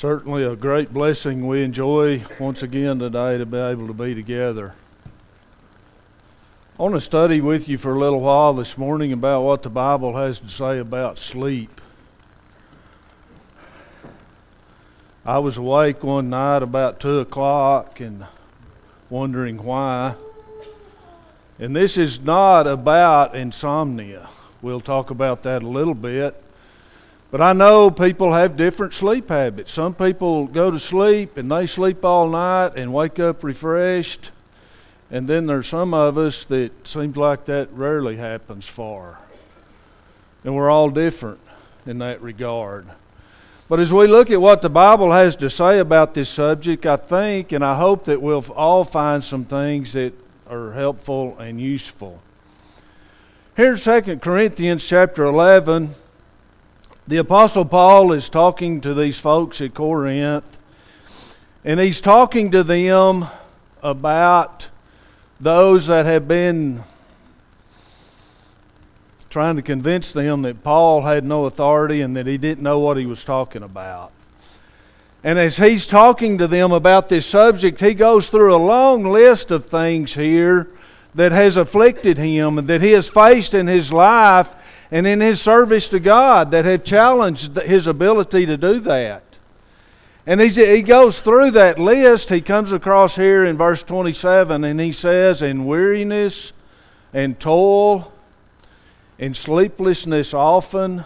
Certainly a great blessing we enjoy once again today to be able to be together. I want to study with you for a little while this morning about what the Bible has to say about sleep. I was awake one night about 2 o'clock and wondering why. And this is not about insomnia. We'll talk about that a little bit. But I know people have different sleep habits. Some people go to sleep and they sleep all night and wake up refreshed. And then there's some of us that seems like that rarely happens for. And we're all different in that regard. But as we look at what the Bible has to say about this subject, I think and I hope that we'll all find some things that are helpful and useful. Here in 2 Corinthians chapter 11, the Apostle Paul is talking to these folks at Corinth, and he's talking to them about those that have been trying to convince them that Paul had no authority and that he didn't know what he was talking about. And as he's talking to them about this subject, he goes through a long list of things here that has afflicted him and that he has faced in his life and in his service to God that have challenged his ability to do that. And he goes through that list. He comes across here in verse 27 and he says, In weariness and toil, in sleeplessness often,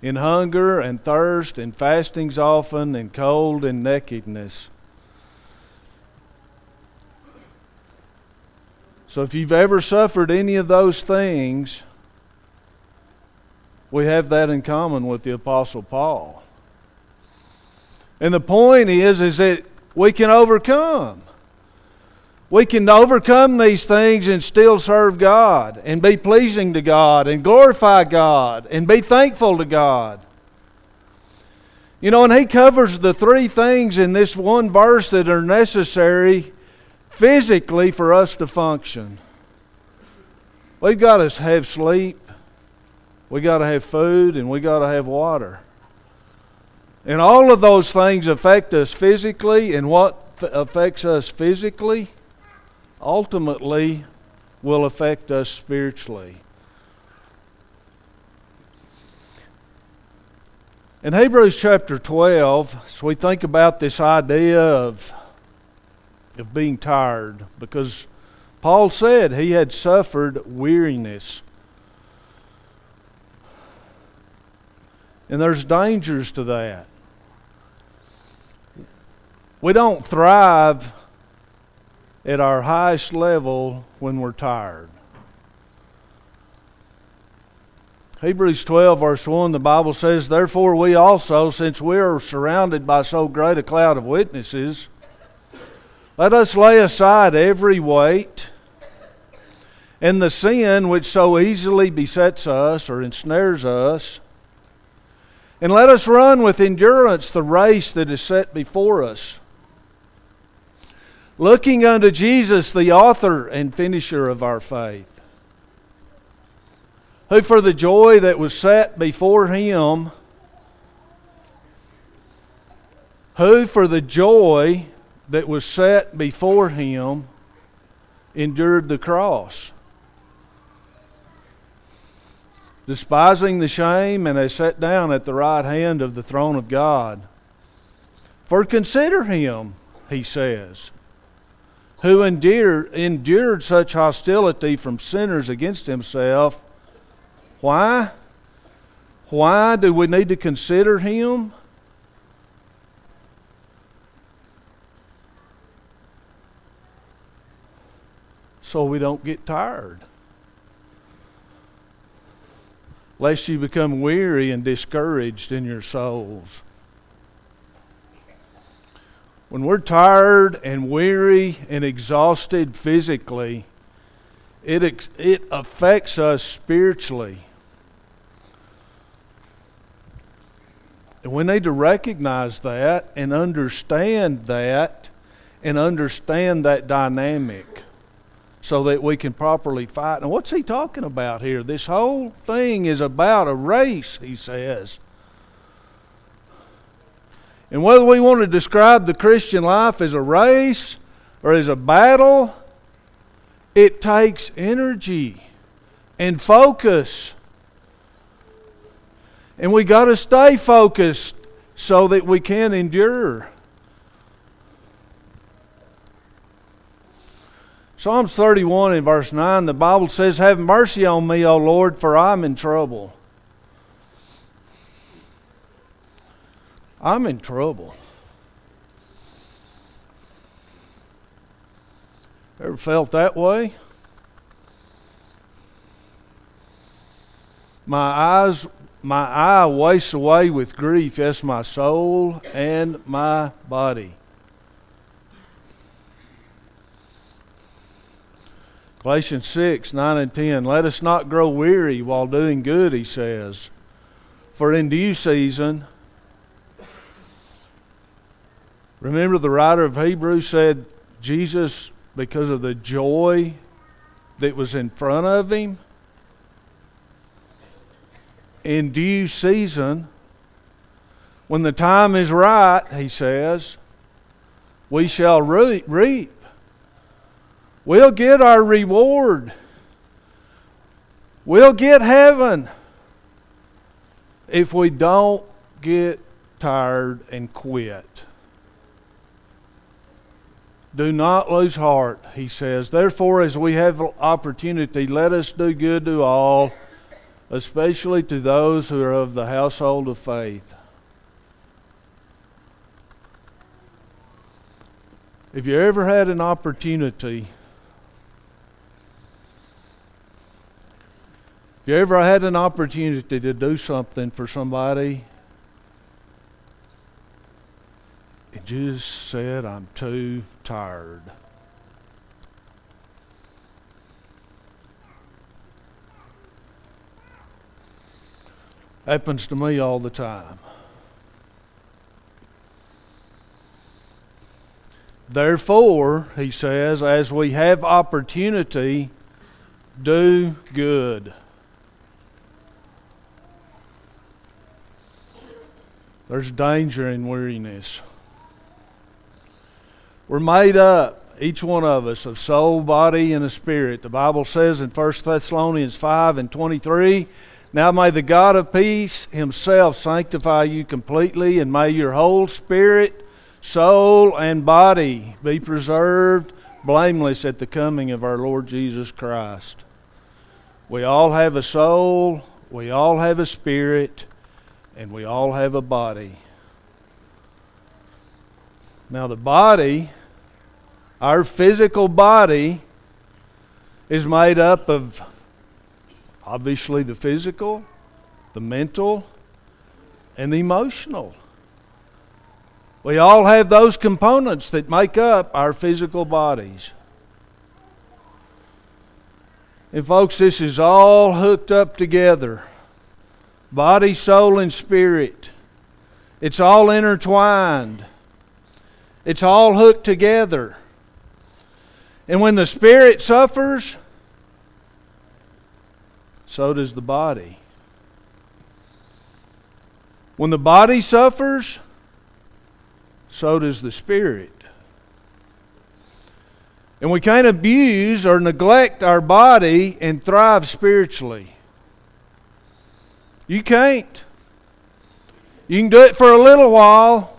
in hunger and thirst, in fastings often, in cold and nakedness. So if you've ever suffered any of those things, we have that in common with the apostle Paul. And the point is is that we can overcome. We can overcome these things and still serve God and be pleasing to God and glorify God and be thankful to God. You know, and he covers the three things in this one verse that are necessary physically for us to function. We've got to have sleep. We got to have food and we got to have water. And all of those things affect us physically, and what affects us physically ultimately will affect us spiritually. In Hebrews chapter 12, as we think about this idea of, of being tired, because Paul said he had suffered weariness. And there's dangers to that. We don't thrive at our highest level when we're tired. Hebrews 12, verse 1, the Bible says, Therefore we also, since we are surrounded by so great a cloud of witnesses, let us lay aside every weight and the sin which so easily besets us or ensnares us and let us run with endurance the race that is set before us. Looking unto Jesus, the author and finisher of our faith, who for the joy that was set before him, who for the joy that was set before him endured the cross despising the shame, and has sat down at the right hand of the throne of God. For consider him, he says, who endured, endured such hostility from sinners against himself. Why? Why do we need to consider him? So we don't get tired lest you become weary and discouraged in your souls. When we're tired and weary and exhausted physically, it, it affects us spiritually. And we need to recognize that and understand that and understand that dynamic so that we can properly fight. And what's he talking about here? This whole thing is about a race, he says. And whether we want to describe the Christian life as a race or as a battle, it takes energy and focus. And we got to stay focused so that we can endure. Psalms 31 in verse 9, the Bible says, Have mercy on me, O Lord, for I'm in trouble. I'm in trouble. Ever felt that way? My eyes my eye wastes away with grief, yes, my soul and my body. Galatians 6, 9 and 10. Let us not grow weary while doing good, he says. For in due season, remember the writer of Hebrews said, Jesus, because of the joy that was in front of him, in due season, when the time is right, he says, we shall reap We'll get our reward. We'll get heaven if we don't get tired and quit. Do not lose heart, he says. Therefore, as we have opportunity, let us do good to all, especially to those who are of the household of faith. If you ever had an opportunity you ever had an opportunity to do something for somebody and just said, I'm too tired? Happens to me all the time. Therefore, he says, as we have opportunity, do good. There's danger in weariness. We're made up, each one of us, of soul, body, and a spirit. The Bible says in 1 Thessalonians 5 and 23 Now may the God of peace himself sanctify you completely, and may your whole spirit, soul, and body be preserved blameless at the coming of our Lord Jesus Christ. We all have a soul, we all have a spirit and we all have a body. Now, the body, our physical body, is made up of obviously the physical, the mental, and the emotional. We all have those components that make up our physical bodies. And, folks, this is all hooked up together body, soul, and spirit. It's all intertwined, it's all hooked together. And when the spirit suffers, so does the body. When the body suffers, so does the spirit. And we can't abuse or neglect our body and thrive spiritually. You can't. You can do it for a little while,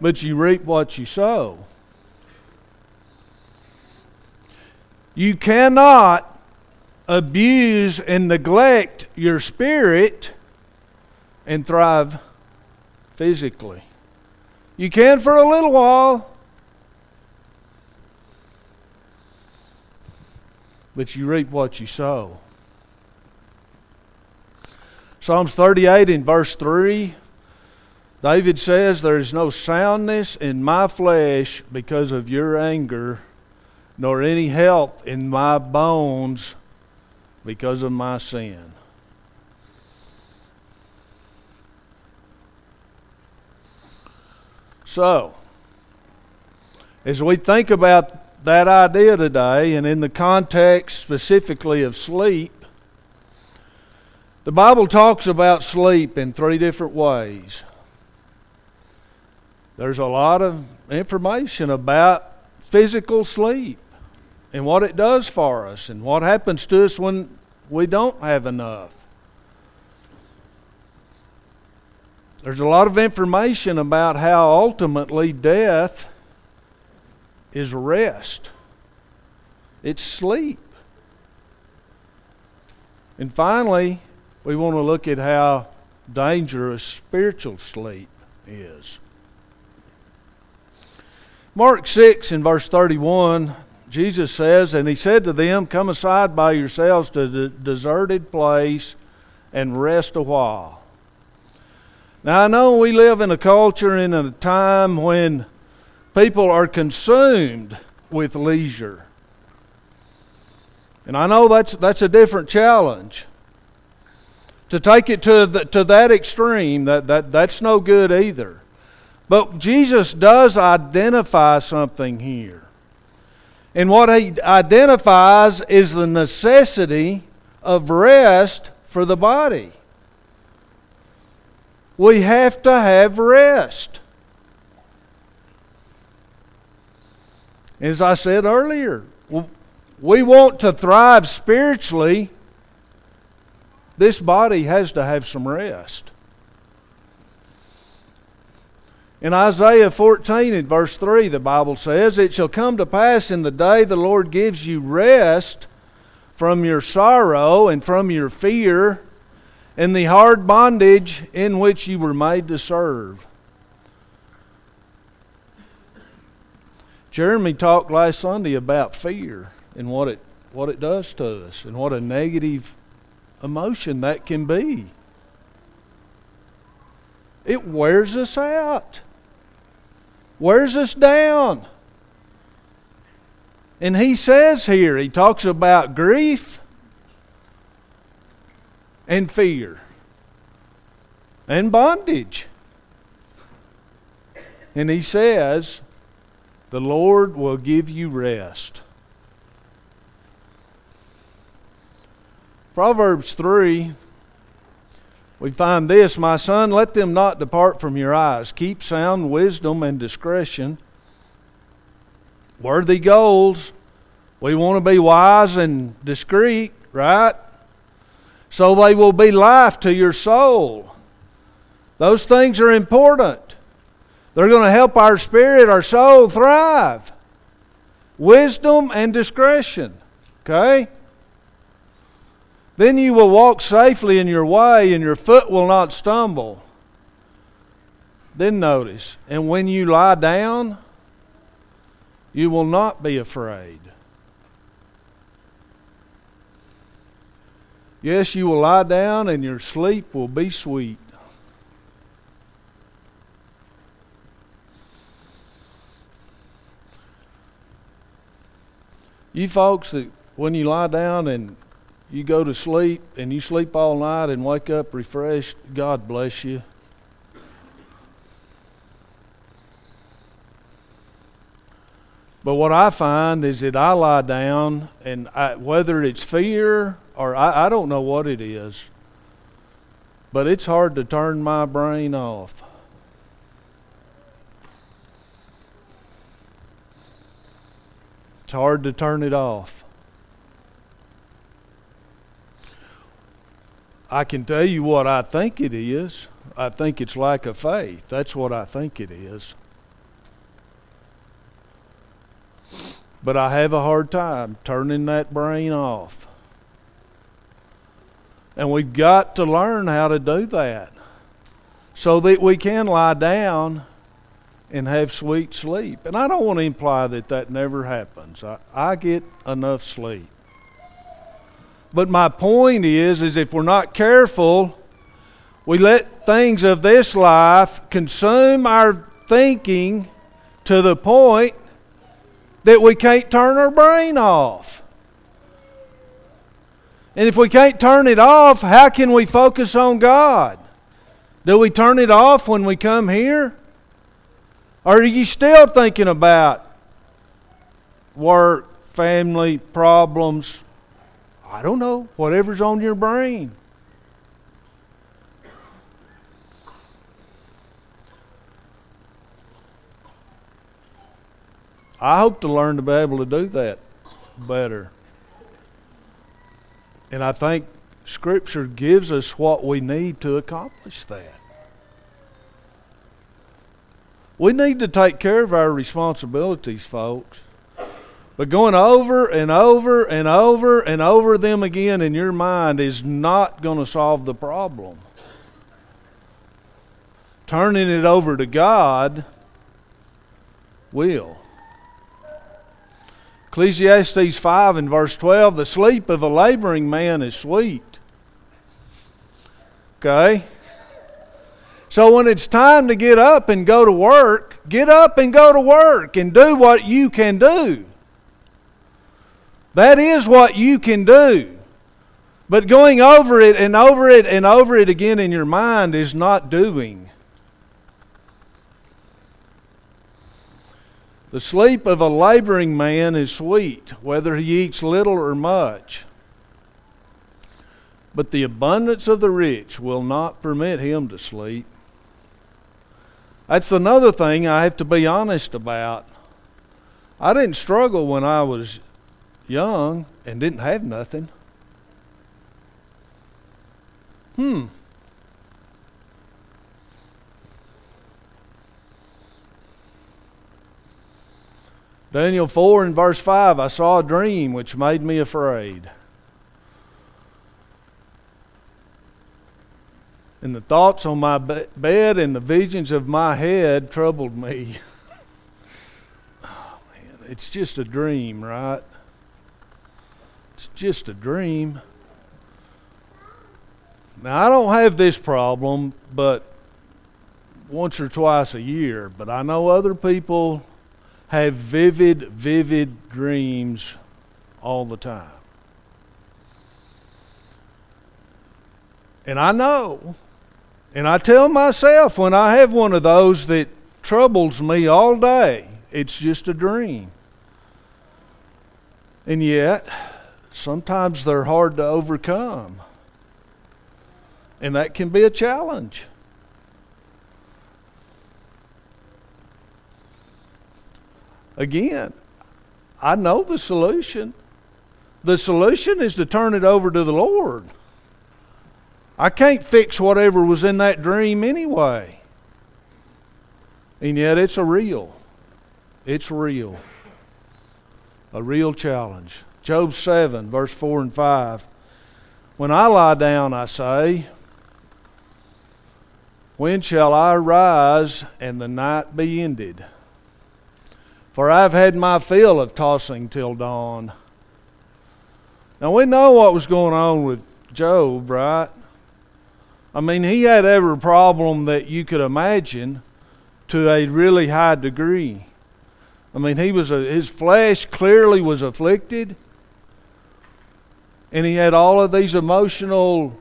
but you reap what you sow. You cannot abuse and neglect your spirit and thrive physically. You can for a little while, but you reap what you sow. Psalms 38 in verse 3, David says, There is no soundness in my flesh because of your anger, nor any health in my bones because of my sin. So, as we think about that idea today, and in the context specifically of sleep, The Bible talks about sleep in three different ways. There's a lot of information about physical sleep and what it does for us and what happens to us when we don't have enough. There's a lot of information about how ultimately death is rest, it's sleep. And finally, we want to look at how dangerous spiritual sleep is. Mark 6 in verse 31, Jesus says, And he said to them, Come aside by yourselves to the deserted place and rest a while. Now, I know we live in a culture and in a time when people are consumed with leisure. And I know that's, that's a different challenge. To take it to, the, to that extreme, that, that, that's no good either. But Jesus does identify something here. And what he identifies is the necessity of rest for the body. We have to have rest. As I said earlier, we want to thrive spiritually. This body has to have some rest. In Isaiah 14, in verse 3, the Bible says, It shall come to pass in the day the Lord gives you rest from your sorrow and from your fear and the hard bondage in which you were made to serve. Jeremy talked last Sunday about fear and what it what it does to us and what a negative emotion that can be. It wears us out. Wears us down. And he says here, he talks about grief and fear and bondage. And he says, The Lord will give you rest. Proverbs 3, we find this My son, let them not depart from your eyes. Keep sound wisdom and discretion. Worthy goals. We want to be wise and discreet, right? so they will be life to your soul. Those things are important. They're going to help our spirit, our soul thrive. Wisdom and discretion. Okay? Then you will walk safely in your way, and your foot will not stumble. Then notice, and when you lie down, you will not be afraid. Yes, you will lie down and your sleep will be sweet. You folks that when you lie down and you go to sleep and you sleep all night and wake up refreshed, God bless you. But what I find is that I lie down, and I, whether it's fear or I, I don't know what it is, but it's hard to turn my brain off. It's hard to turn it off. I can tell you what I think it is. I think it's lack of faith. That's what I think it is. But I have a hard time turning that brain off. And we've got to learn how to do that so that we can lie down and have sweet sleep. And I don't want to imply that that never happens. I, I get enough sleep. But my point is is if we're not careful, we let things of this life consume our thinking to the point that we can't turn our brain off. And if we can't turn it off, how can we focus on God? Do we turn it off when we come here? Or are you still thinking about work, family, problems? I don't know, whatever's on your brain. I hope to learn to be able to do that better. And I think Scripture gives us what we need to accomplish that. We need to take care of our responsibilities, folks. But going over and over and over and over them again in your mind is not going to solve the problem. Turning it over to God will. Ecclesiastes 5 and verse 12 the sleep of a laboring man is sweet. Okay? So when it's time to get up and go to work, get up and go to work and do what you can do. That is what you can do. But going over it and over it and over it again in your mind is not doing. The sleep of a laboring man is sweet, whether he eats little or much. But the abundance of the rich will not permit him to sleep. That's another thing I have to be honest about. I didn't struggle when I was young and didn't have nothing. Hmm. Daniel 4 and verse 5 I saw a dream which made me afraid. And the thoughts on my bed and the visions of my head troubled me. oh, man, it's just a dream, right? It's just a dream. Now, I don't have this problem, but once or twice a year, but I know other people have vivid, vivid dreams all the time. And I know, and I tell myself when I have one of those that troubles me all day, it's just a dream. And yet, sometimes they're hard to overcome. And that can be a challenge. Again, I know the solution. The solution is to turn it over to the Lord. I can't fix whatever was in that dream anyway. And yet it's a real. It's real. A real challenge. Job 7, verse 4 and 5. When I lie down, I say, When shall I rise and the night be ended? For I've had my fill of tossing till dawn. Now we know what was going on with Job, right? I mean, he had every problem that you could imagine to a really high degree. I mean, he was a, his flesh clearly was afflicted and he had all of these emotional,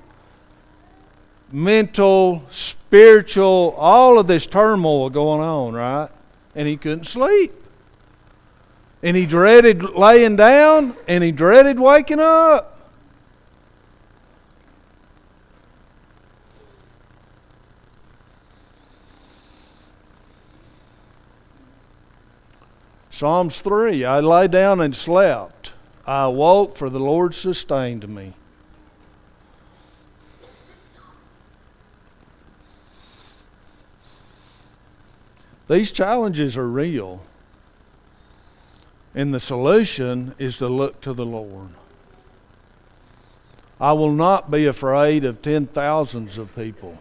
mental, spiritual, all of this turmoil going on, right? And he couldn't sleep. And he dreaded laying down, and he dreaded waking up. Psalms 3 I lay down and slept. I awoke, for the Lord sustained me. These challenges are real. And the solution is to look to the Lord. I will not be afraid of ten thousands of people,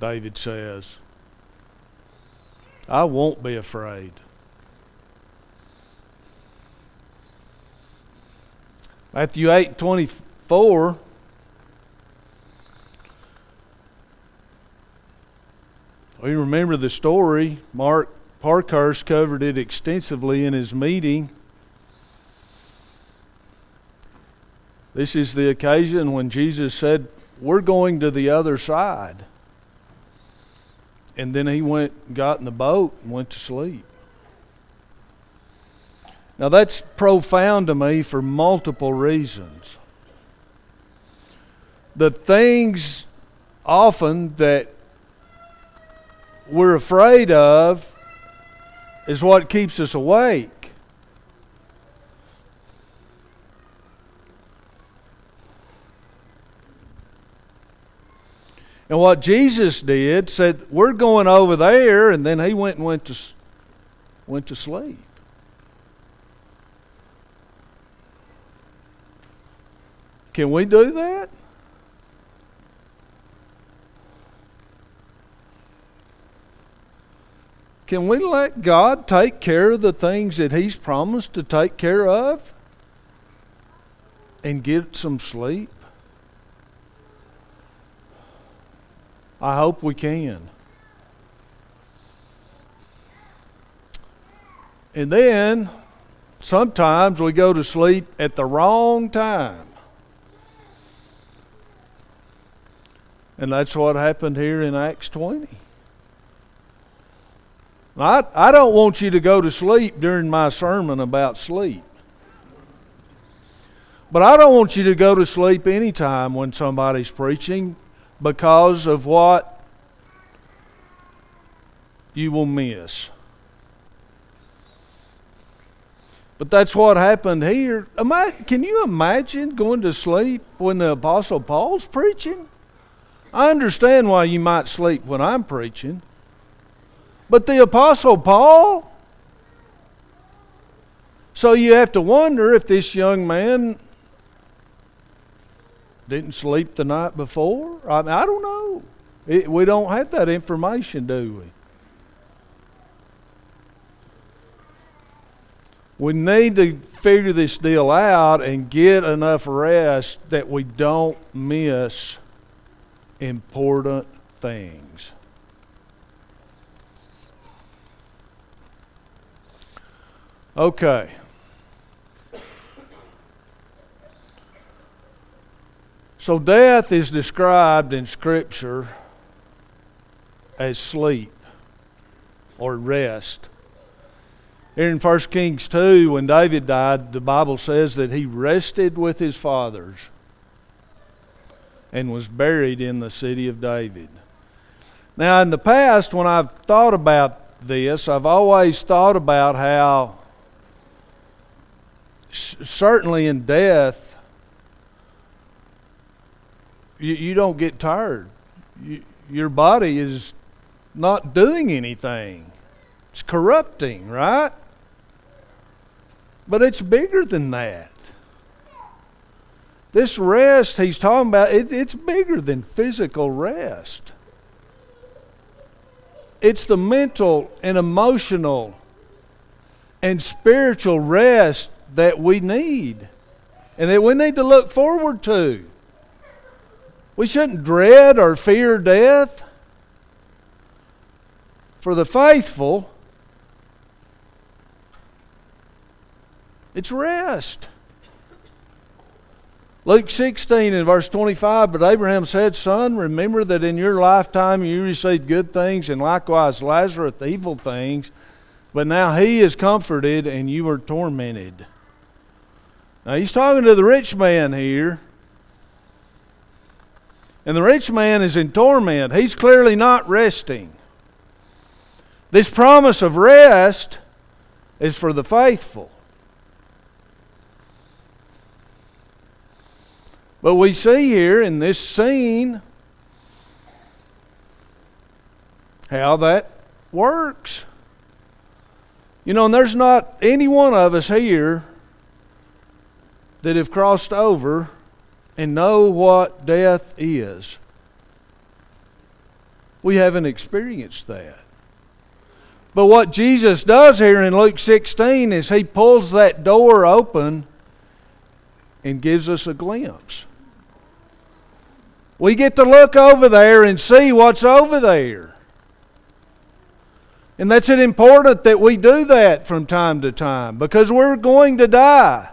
David says. I won't be afraid. Matthew 8 24. We remember the story. Mark Parkhurst covered it extensively in his meeting. This is the occasion when Jesus said, We're going to the other side. And then he went, got in the boat, and went to sleep. Now, that's profound to me for multiple reasons. The things often that we're afraid of is what keeps us awake. And what Jesus did said, "We're going over there," and then he went and went to went to sleep. Can we do that? Can we let God take care of the things that He's promised to take care of and get some sleep? I hope we can. And then sometimes we go to sleep at the wrong time. And that's what happened here in Acts 20. I, I don't want you to go to sleep during my sermon about sleep. But I don't want you to go to sleep anytime when somebody's preaching because of what you will miss. But that's what happened here. Can you imagine going to sleep when the Apostle Paul's preaching? I understand why you might sleep when I'm preaching. But the Apostle Paul? So you have to wonder if this young man didn't sleep the night before. I, mean, I don't know. It, we don't have that information, do we? We need to figure this deal out and get enough rest that we don't miss important things. Okay. So, death is described in Scripture as sleep or rest. Here in 1 Kings 2, when David died, the Bible says that he rested with his fathers and was buried in the city of David. Now, in the past, when I've thought about this, I've always thought about how, certainly in death, you, you don't get tired. You, your body is not doing anything, it's corrupting, right? But it's bigger than that. This rest he's talking about, it, it's bigger than physical rest. It's the mental and emotional and spiritual rest that we need and that we need to look forward to. We shouldn't dread or fear death. For the faithful, it's rest. Luke 16 and verse 25, but Abraham said, Son, remember that in your lifetime you received good things, and likewise Lazarus evil things, but now he is comforted and you are tormented. Now he's talking to the rich man here. And the rich man is in torment. He's clearly not resting. This promise of rest is for the faithful. But we see here in this scene how that works. You know, and there's not any one of us here that have crossed over and know what death is. We haven't experienced that. But what Jesus does here in Luke 16 is he pulls that door open and gives us a glimpse. We get to look over there and see what's over there. And that's it important that we do that from time to time because we're going to die.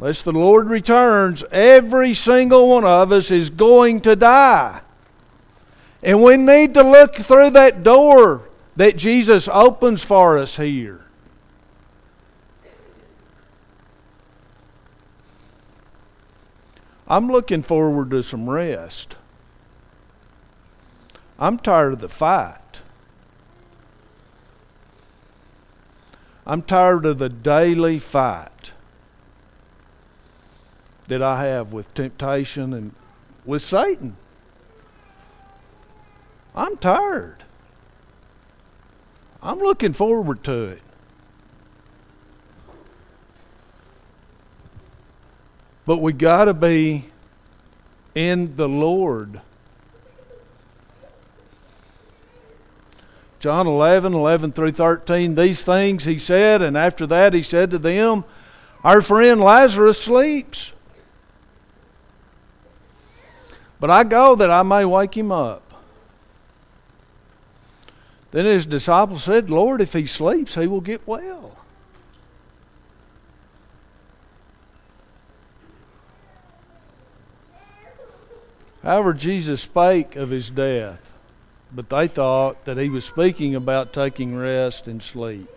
Unless the Lord returns, every single one of us is going to die. And we need to look through that door that Jesus opens for us here. I'm looking forward to some rest. I'm tired of the fight. I'm tired of the daily fight that I have with temptation and with Satan. I'm tired. I'm looking forward to it. But we got to be in the Lord. John 11, 11 through 13, these things he said, and after that he said to them, Our friend Lazarus sleeps. But I go that I may wake him up. Then his disciples said, Lord, if he sleeps, he will get well. However, Jesus spake of his death, but they thought that he was speaking about taking rest and sleep.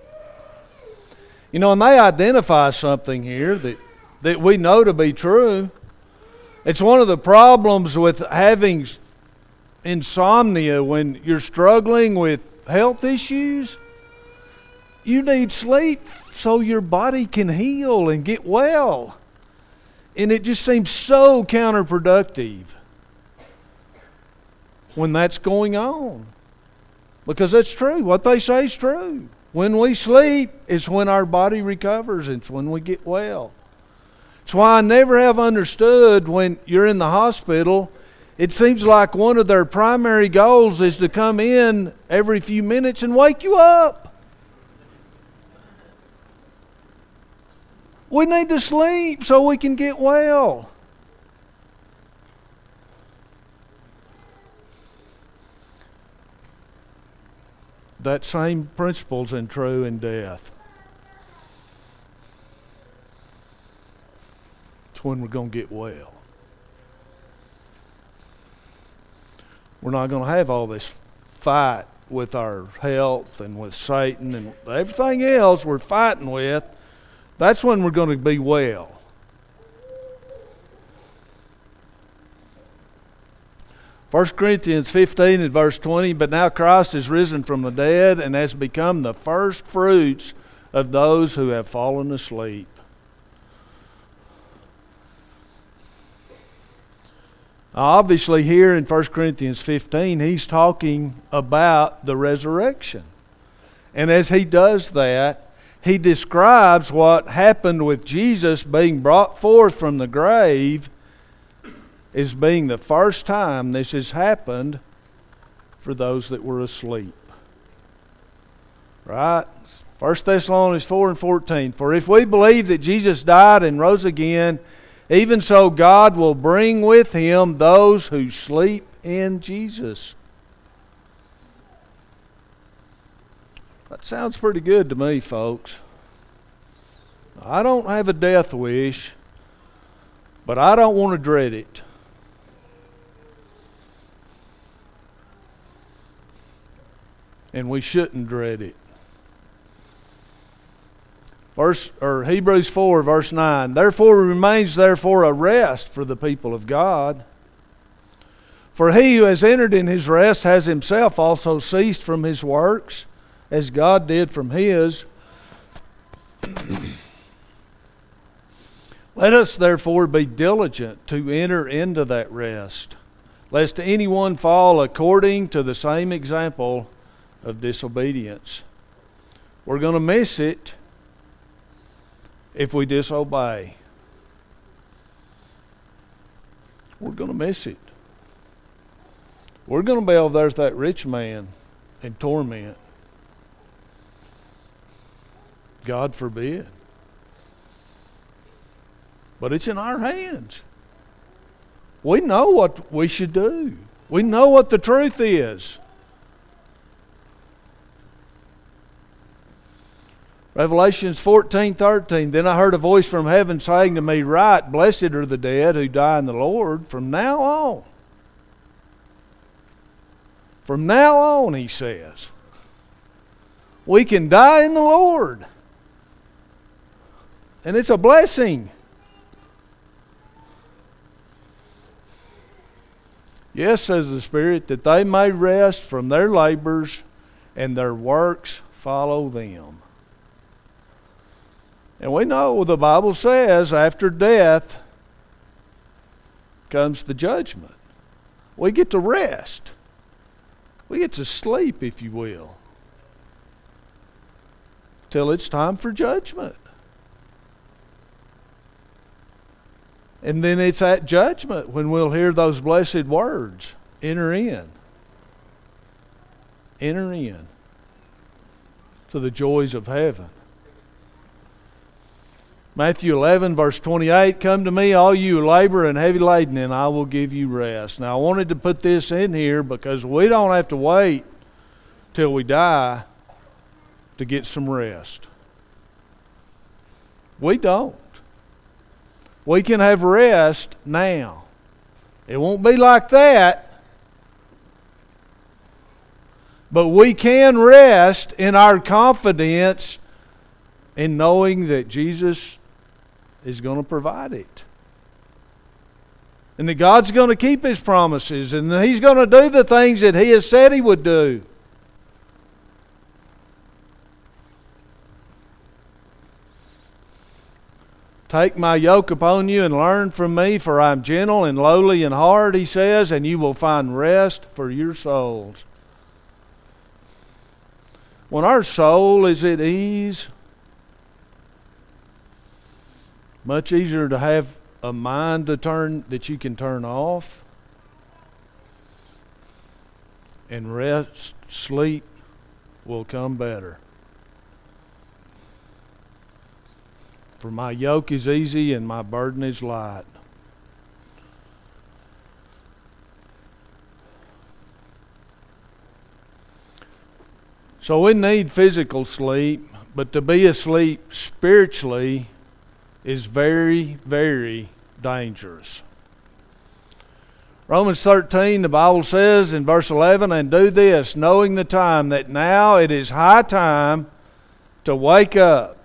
You know, and they identify something here that, that we know to be true. It's one of the problems with having insomnia when you're struggling with health issues. You need sleep so your body can heal and get well. And it just seems so counterproductive when that's going on. Because that's true. What they say is true. When we sleep, it's when our body recovers, it's when we get well. That's why I never have understood when you're in the hospital, it seems like one of their primary goals is to come in every few minutes and wake you up. We need to sleep so we can get well. That same principle's in true in death. When we're going to get well. We're not going to have all this fight with our health and with Satan and everything else we're fighting with. That's when we're going to be well. 1 Corinthians 15 and verse 20, but now Christ is risen from the dead and has become the first fruits of those who have fallen asleep. Obviously, here in 1 Corinthians 15, he's talking about the resurrection. And as he does that, he describes what happened with Jesus being brought forth from the grave as being the first time this has happened for those that were asleep. Right? 1 Thessalonians 4 and 14. For if we believe that Jesus died and rose again, even so God will bring with him those who sleep in Jesus. That sounds pretty good to me, folks. I don't have a death wish, but I don't want to dread it. and we shouldn't dread it. Verse or Hebrews 4 verse 9. Therefore remains therefore a rest for the people of God. For he who has entered in his rest has himself also ceased from his works, as God did from his. Let us therefore be diligent to enter into that rest, lest anyone fall according to the same example of disobedience. We're going to miss it if we disobey. We're going to miss it. We're going to be over there with that rich man in torment. God forbid. But it's in our hands. We know what we should do. We know what the truth is. Revelations 14 13. Then I heard a voice from heaven saying to me, Write, blessed are the dead who die in the Lord from now on. From now on, he says. We can die in the Lord. And it's a blessing. Yes, says the Spirit, that they may rest from their labors and their works follow them. And we know the Bible says after death comes the judgment. We get to rest. We get to sleep, if you will, till it's time for judgment. And then it's at judgment when we'll hear those blessed words enter in. Enter in to the joys of heaven. Matthew 11, verse 28 Come to me, all you labor and heavy laden, and I will give you rest. Now, I wanted to put this in here because we don't have to wait till we die to get some rest. We don't. We can have rest now. It won't be like that, but we can rest in our confidence in knowing that Jesus is going to provide it. And that God's going to keep His promises and He's going to do the things that He has said He would do. Take my yoke upon you and learn from me, for I am gentle and lowly in heart, he says, and you will find rest for your souls. When our soul is at ease, much easier to have a mind to turn that you can turn off and rest, sleep will come better. For my yoke is easy and my burden is light. So we need physical sleep, but to be asleep spiritually is very, very dangerous. Romans 13, the Bible says in verse 11, And do this, knowing the time, that now it is high time to wake up.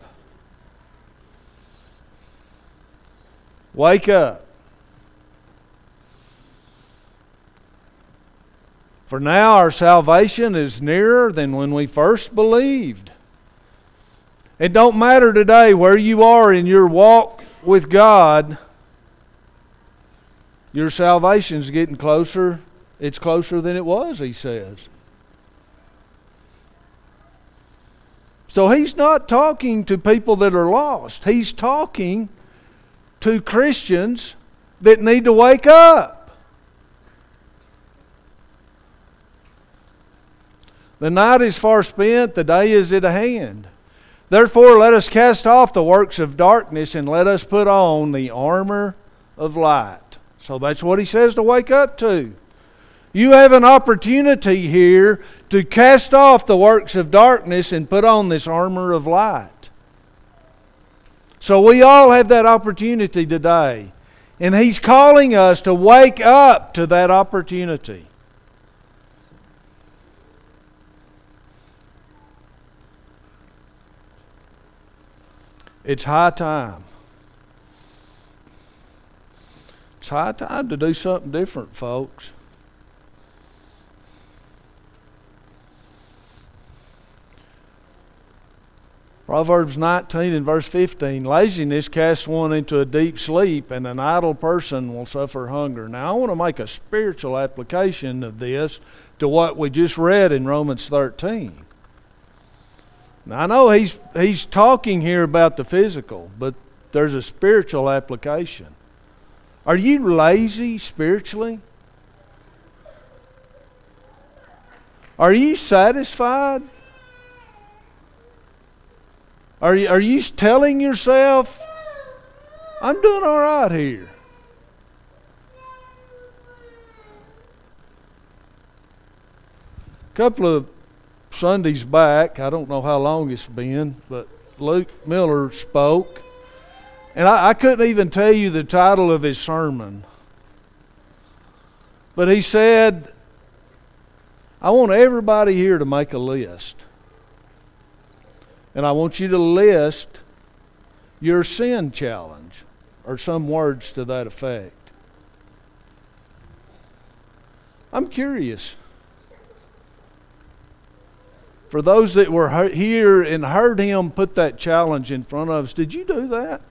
Wake up. For now our salvation is nearer than when we first believed. It don't matter today where you are in your walk with God. Your salvation's getting closer. It's closer than it was, he says. So he's not talking to people that are lost. He's talking to Christians that need to wake up. The night is far spent, the day is at hand. Therefore, let us cast off the works of darkness and let us put on the armor of light. So that's what he says to wake up to. You have an opportunity here to cast off the works of darkness and put on this armor of light. So we all have that opportunity today. And he's calling us to wake up to that opportunity. It's high time. It's high time to do something different, folks. Proverbs 19 and verse 15 Laziness casts one into a deep sleep, and an idle person will suffer hunger. Now, I want to make a spiritual application of this to what we just read in Romans 13. Now, I know he's, he's talking here about the physical, but there's a spiritual application. Are you lazy spiritually? Are you satisfied? Are you, are you telling yourself, I'm doing all right here? A couple of Sundays back, I don't know how long it's been, but Luke Miller spoke. And I, I couldn't even tell you the title of his sermon. But he said, I want everybody here to make a list. And I want you to list your sin challenge, or some words to that effect. I'm curious. For those that were here and heard him put that challenge in front of us, did you do that?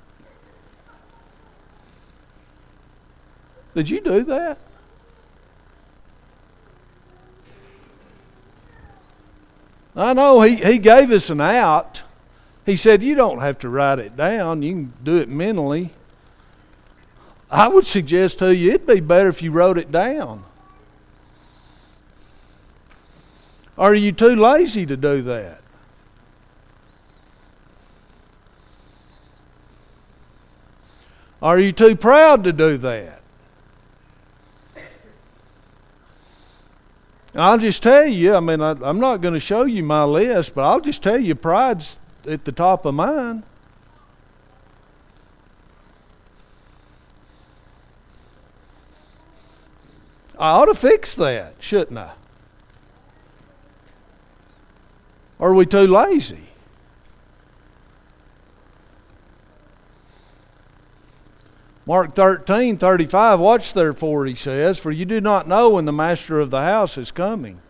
Did you do that? I know he, he gave us an out. He said, You don't have to write it down, you can do it mentally. I would suggest to you it'd be better if you wrote it down. Are you too lazy to do that? Are you too proud to do that? I'll just tell you, I mean, I, am not going to show you my list, but I'll just tell you pride's at the top of mine. I ought to fix that, shouldn't I? Are we too lazy? Mark 13, 35, watch therefore, he says, for you do not know when the master of the house is coming.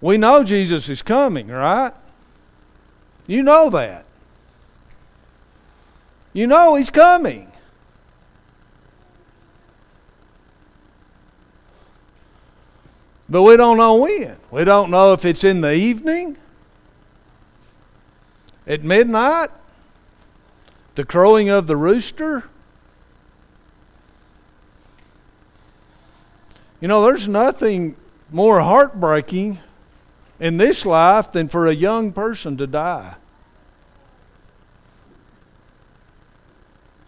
We know Jesus is coming, right? You know that. You know he's coming. But we don't know when. We don't know if it's in the evening, at midnight, the crowing of the rooster. You know, there's nothing more heartbreaking in this life than for a young person to die.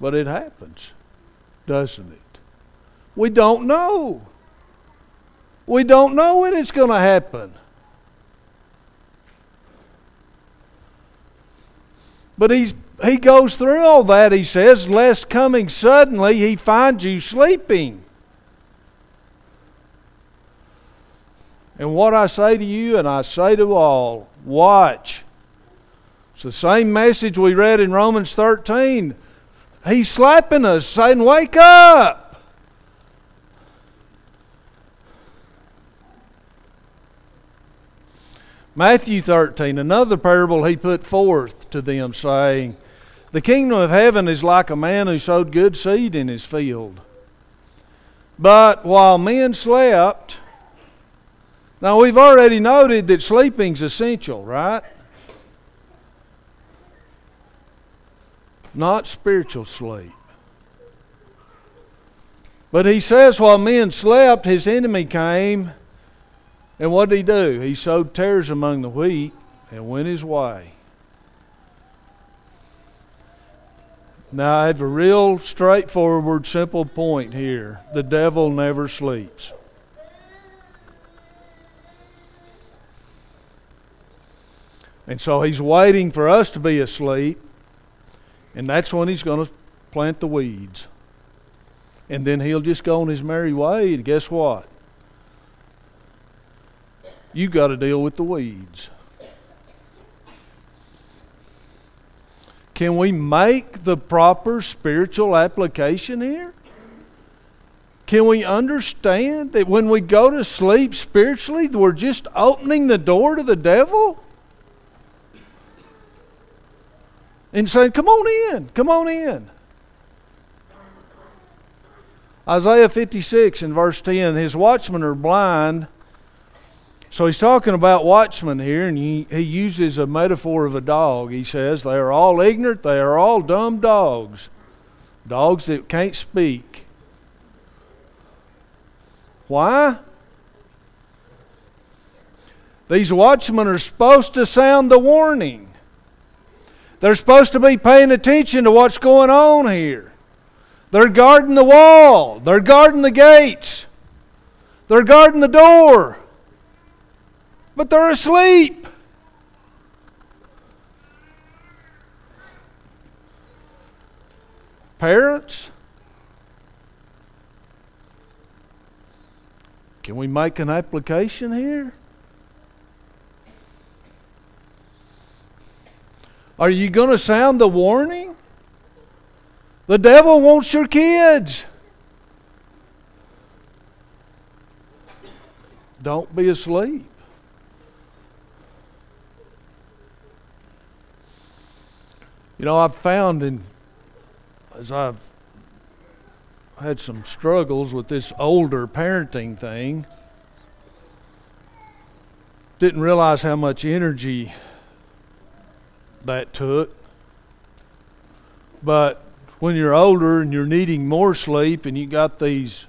But it happens, doesn't it? We don't know. We don't know when it's going to happen. But he's, he goes through all that, he says, lest coming suddenly he find you sleeping. And what I say to you, and I say to all, watch. It's the same message we read in Romans 13. He's slapping us, saying, Wake up! Matthew 13, another parable he put forth to them, saying, The kingdom of heaven is like a man who sowed good seed in his field. But while men slept, now we've already noted that sleeping's essential, right? Not spiritual sleep. But he says, while men slept, his enemy came and what did he do? He sowed tares among the wheat and went his way. Now, I have a real straightforward, simple point here. The devil never sleeps. And so he's waiting for us to be asleep, and that's when he's going to plant the weeds. And then he'll just go on his merry way, and guess what? You got to deal with the weeds. Can we make the proper spiritual application here? Can we understand that when we go to sleep spiritually, we're just opening the door to the devil? And saying, Come on in, come on in. Isaiah 56 and verse 10 His watchmen are blind so he's talking about watchmen here, and he, he uses a metaphor of a dog. He says, They are all ignorant, they are all dumb dogs, dogs that can't speak. Why? These watchmen are supposed to sound the warning. They're supposed to be paying attention to what's going on here. They're guarding the wall, they're guarding the gates, they're guarding the door but they're asleep. Parents, can we make an application here? Are you going to sound the warning? The devil wants your kids. Don't be asleep. You know, I've found in as I've had some struggles with this older parenting thing, didn't realize how much energy that took. But when you're older and you're needing more sleep, and you got these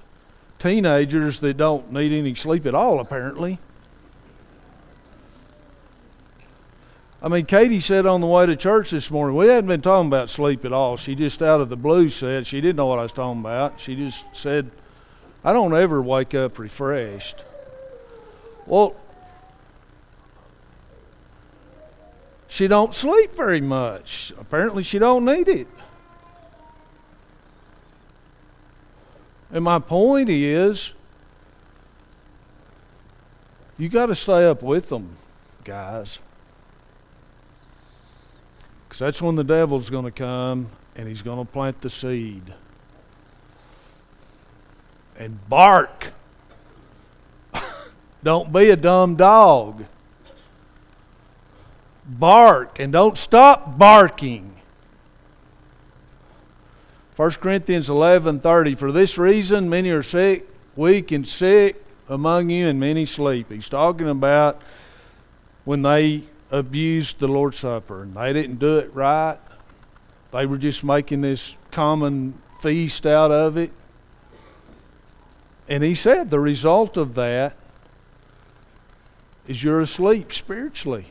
teenagers that don't need any sleep at all, apparently. I mean, Katie said on the way to church this morning, we hadn't been talking about sleep at all. She just out of the blue said, she didn't know what I was talking about. She just said, I don't ever wake up refreshed. Well, she don't sleep very much. Apparently she don't need it. And my point is, you got to stay up with them, guys. Because that's when the devil's going to come and he's going to plant the seed. And bark. don't be a dumb dog. Bark and don't stop barking. 1 Corinthians 11:30 For this reason many are sick, weak and sick among you and many sleep. He's talking about when they abused the Lord's Supper and they didn't do it right. They were just making this common feast out of it. And he said the result of that is you're asleep spiritually.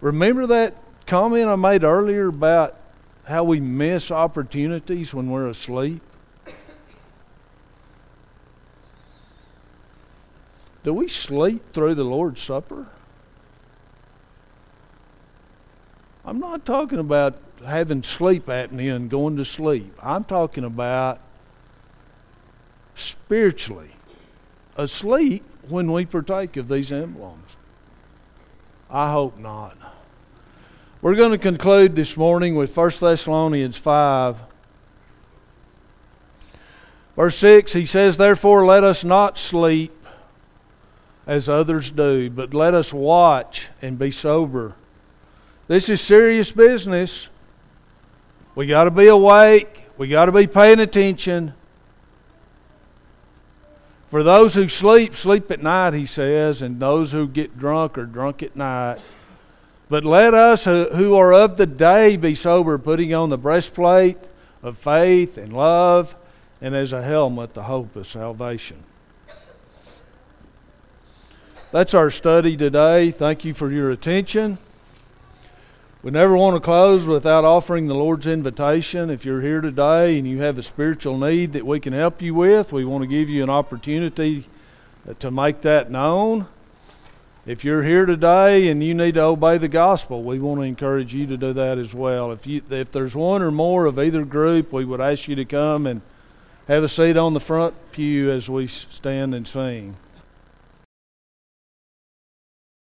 Remember that comment I made earlier about how we miss opportunities when we're asleep? Do we sleep through the Lord's Supper? I'm not talking about having sleep apnea and going to sleep. I'm talking about spiritually asleep when we partake of these emblems. I hope not. We're going to conclude this morning with 1 Thessalonians 5. Verse 6, he says, Therefore let us not sleep as others do, but let us watch and be sober. This is serious business. We got to be awake. We got to be paying attention. For those who sleep, sleep at night, he says, and those who get drunk are drunk at night. But let us who are of the day be sober, putting on the breastplate of faith and love, and as a helmet, the hope of salvation. That's our study today. Thank you for your attention. We never want to close without offering the Lord's invitation. If you're here today and you have a spiritual need that we can help you with, we want to give you an opportunity uh, to make that known. If you're here today and you need to obey the gospel, we want to encourage you to do that as well. If you if there's one or more of either group, we would ask you to come and have a seat on the front pew as we stand and sing.